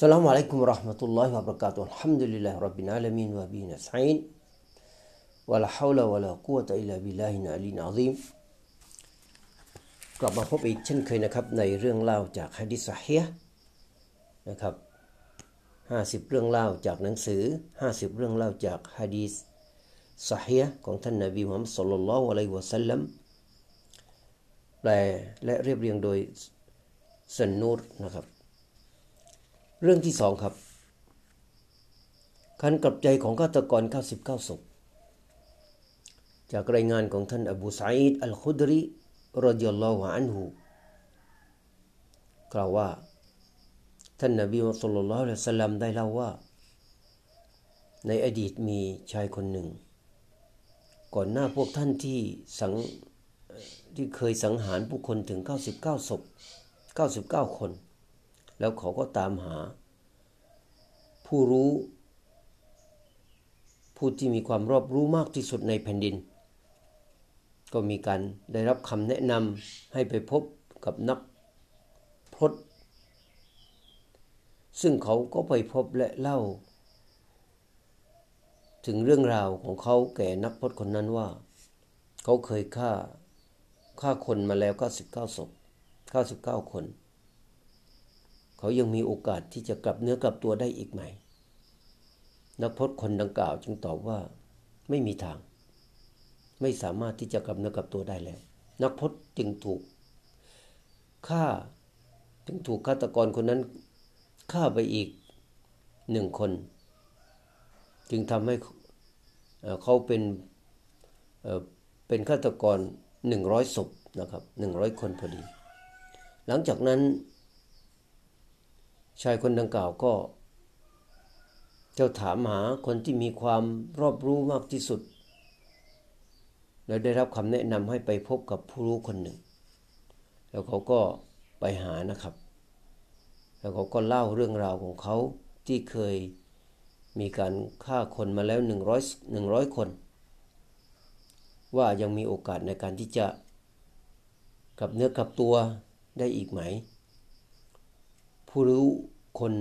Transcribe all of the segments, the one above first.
السلام عليكم ورحمة الله وبركاته الحمد لله رب العالمين وبه نستعين ولا حول ولا قوة إلا بالله العلي العظيم กลับมาพบอีกเช่นเคยนะครับในเรื่องเล่าจากฮะดิษซะฮีฮ์นะครับ50 เรื่องเล่าจากหนังสือ 50 เรื่องเล่าจากฮะดีษซะฮีฮ์ของท่านนบีมุฮัมมัดศ็อลลัลลอฮุอะลัยฮิวะซัลลัมแปลและเรียบเรียงโดยสันนูรนะครับ เรื่องที่สองครับการกลับใจของฆาตกร 99 ศพ จากรายงานของท่านอบูสัยดอัลคุดรีรดิยัลลอฮุอันฮูกล่าวว่า ท่านนบีมุฮัมมัดศ็อลลัลลอฮุอะลัยฮิวะซัลลัมได้เล่าว่า ในอดีตมีชายคนหนึ่ง ก่อนหน้าพวกท่านที่สังที่เคยสังหารผู้คนถึง 99 ศพ 99 คน แล้วเขาก็ตามหา ผู้รู้ ผู้ที่มีความรอบรู้มากที่สุดในแผ่นดิน ก็มีการได้รับคำแนะนำให้ไปพบกับนักพรตซึ่งเขาก็ไปพบและเล่า ถึงเรื่องราวของเขาแก่นักพรตคนนั้นว่า เขาเคยฆ่าฆ่าคนมาแล้ว99ศพ99คน เขายังมีโอกาสที่จะกลับเนื้อกลับตัวได้อีกไหม นักพจน์คนดังกล่าวจึงตอบว่า ไม่มีทาง ไม่สามารถที่จะกลับเนื้อกลับตัวได้แล้ว นักพจน์จึงถูกฆ่าจึงถูกฆาตกรคนนั้นฆ่าไปอีกหนึ่งคน จึงทำให้เขาเป็นเป็นฆาตกรหนึ่งร้อยศพนะครับหนึ่งร้อยคนพอดี หลังจากนั้น ชายคนดังกล่าวก็ เจ้าถามหาคนที่มีความรอบรู้มากที่สุด แล้วได้รับคำแนะนำให้ไปพบกับผู้รู้คนหนึ่ง แล้วเขาก็ไปหานะครับ แล้วเขาก็เล่าเรื่องราวของเขาที่เคยมีการฆ่าคนมาแล้ว 100 100 คน ว่ายังมีโอกาสในการที่จะกลับเนื้อกลับตัวได้อีกไหม ผู้รู้คน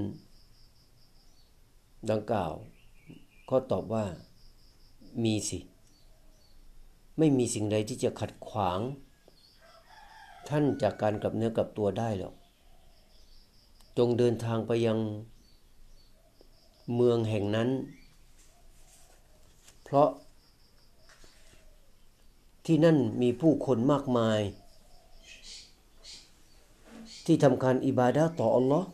ดังกล่าว ก็ตอบว่ามีสิ ไม่มีสิ่งใดที่จะขัดขวาง ท่านจากการกลับเนื้อกลับตัวได้หรอก จงเดินทางไปยังเมืองแห่งนั้น เพราะที่นั่นมีผู้คนมากมาย ที่ทำการอิบาดะต่ออัลลอฮ์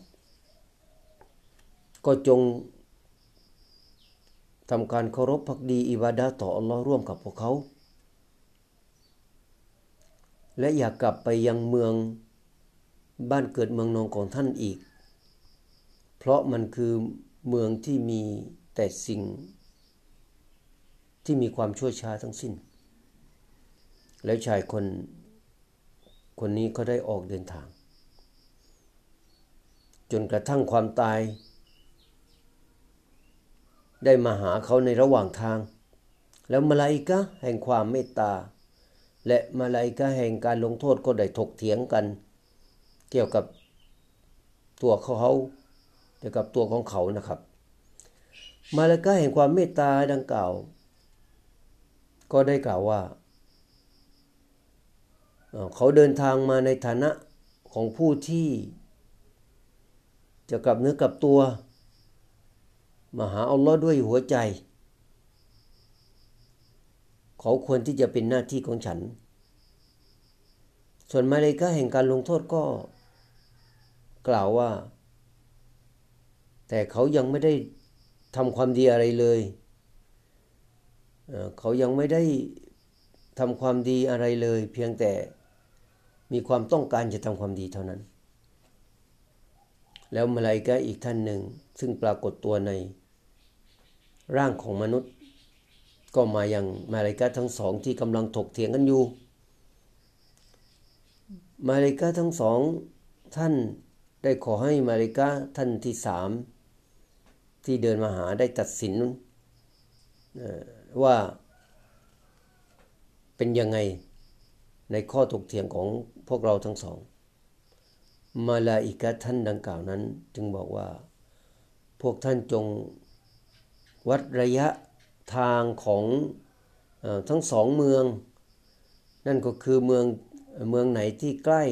ก็จงทำการเคารพพักดีอิบาดะต่ออัลลอฮ์ร่วมกับพวกเขา และอยากกลับไปยังเมืองบ้านเกิดเมืองนองของท่านอีก เพราะมันคือเมืองที่มีแต่สิ่ง ที่มีความชั่วช้าทั้งสิ้น แล้วชายคน คนนี้ก็ได้ออกเดินทาง จนกระทั่งความตาย ได้มาหาเขาในระหว่างทาง แล้วมาลาอิกะแห่งความเมตตา และมาลาอิกะแห่งการลงโทษก็ได้ถกเถียงกัน เกี่ยวกับตัวเขาเกี่ยวกับตัวของเขานะครับ มาลาอิกะแห่งความเมตตาดังกล่าว ก็ได้กล่าวว่าเขาเดินทางมาในฐานะของผู้ที่ จะกลับเนื้อกลับตัว มาหาอัลลอฮ์ด้วยหัวใจ เขาควรที่จะเป็นหน้าที่ของฉัน ส่วนมาเลกาแห่งการลงโทษก็กล่าวว่า แต่เขายังไม่ได้ทำความดีอะไรเลย เขายังไม่ได้ทำความดีอะไรเลย เพียงแต่มีความต้องการจะทำความดีเท่านั้น แล้วมาลายกาอีกท่านหนึ่ง ซึ่งปรากฏตัวใน ร่างของมนุษย์ ก็มาอย่างมาลายกาทั้งสองที่กำลังถกเถียงกันอยู่ มาลายกาทั้งสองท่านได้ขอให้มาลายกาท่านที่สามที่เดินมาหาได้ตัดสินว่าเป็นยังไงในข้อถกเถียงของพวกเราทั้งสอง มาลาอิกะท่านดังกล่าวนั้น จึงบอกว่า พวกท่านจงวัดระยะทางของอทั้งสองเมือง นั่นก็คือเมืองเมืองไหนที่ใกล้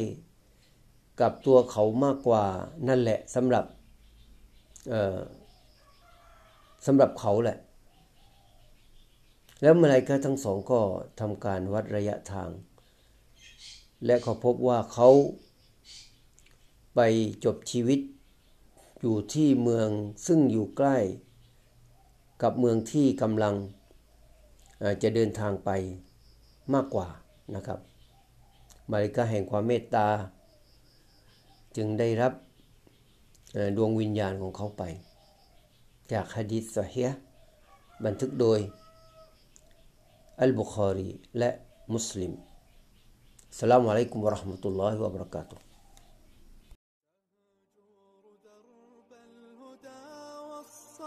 กับตัวเขามากกว่านั่นแหละสำหรับสำหรับเขาแหละ แล้วมาลายกาทั้งสองก็ทำการวัดระยะทาง และเขาพบว่าเขา ไปจบชีวิตอยู่ที่เมืองซึ่งอยู่ใกล้กับเมืองที่กำลังจะเดินทางไปมากกว่านะครับ มาริกาแห่งความเมตตา จึงได้รับดวงวิญญาณของเขาไป จากฮะดิษสเฮียบันทึกโดย อัลบุคฮารี และมุสลิมสลามอะลัยกุมวะราะห์มะตุลลอฮิวะบะเราะกาตุฮ์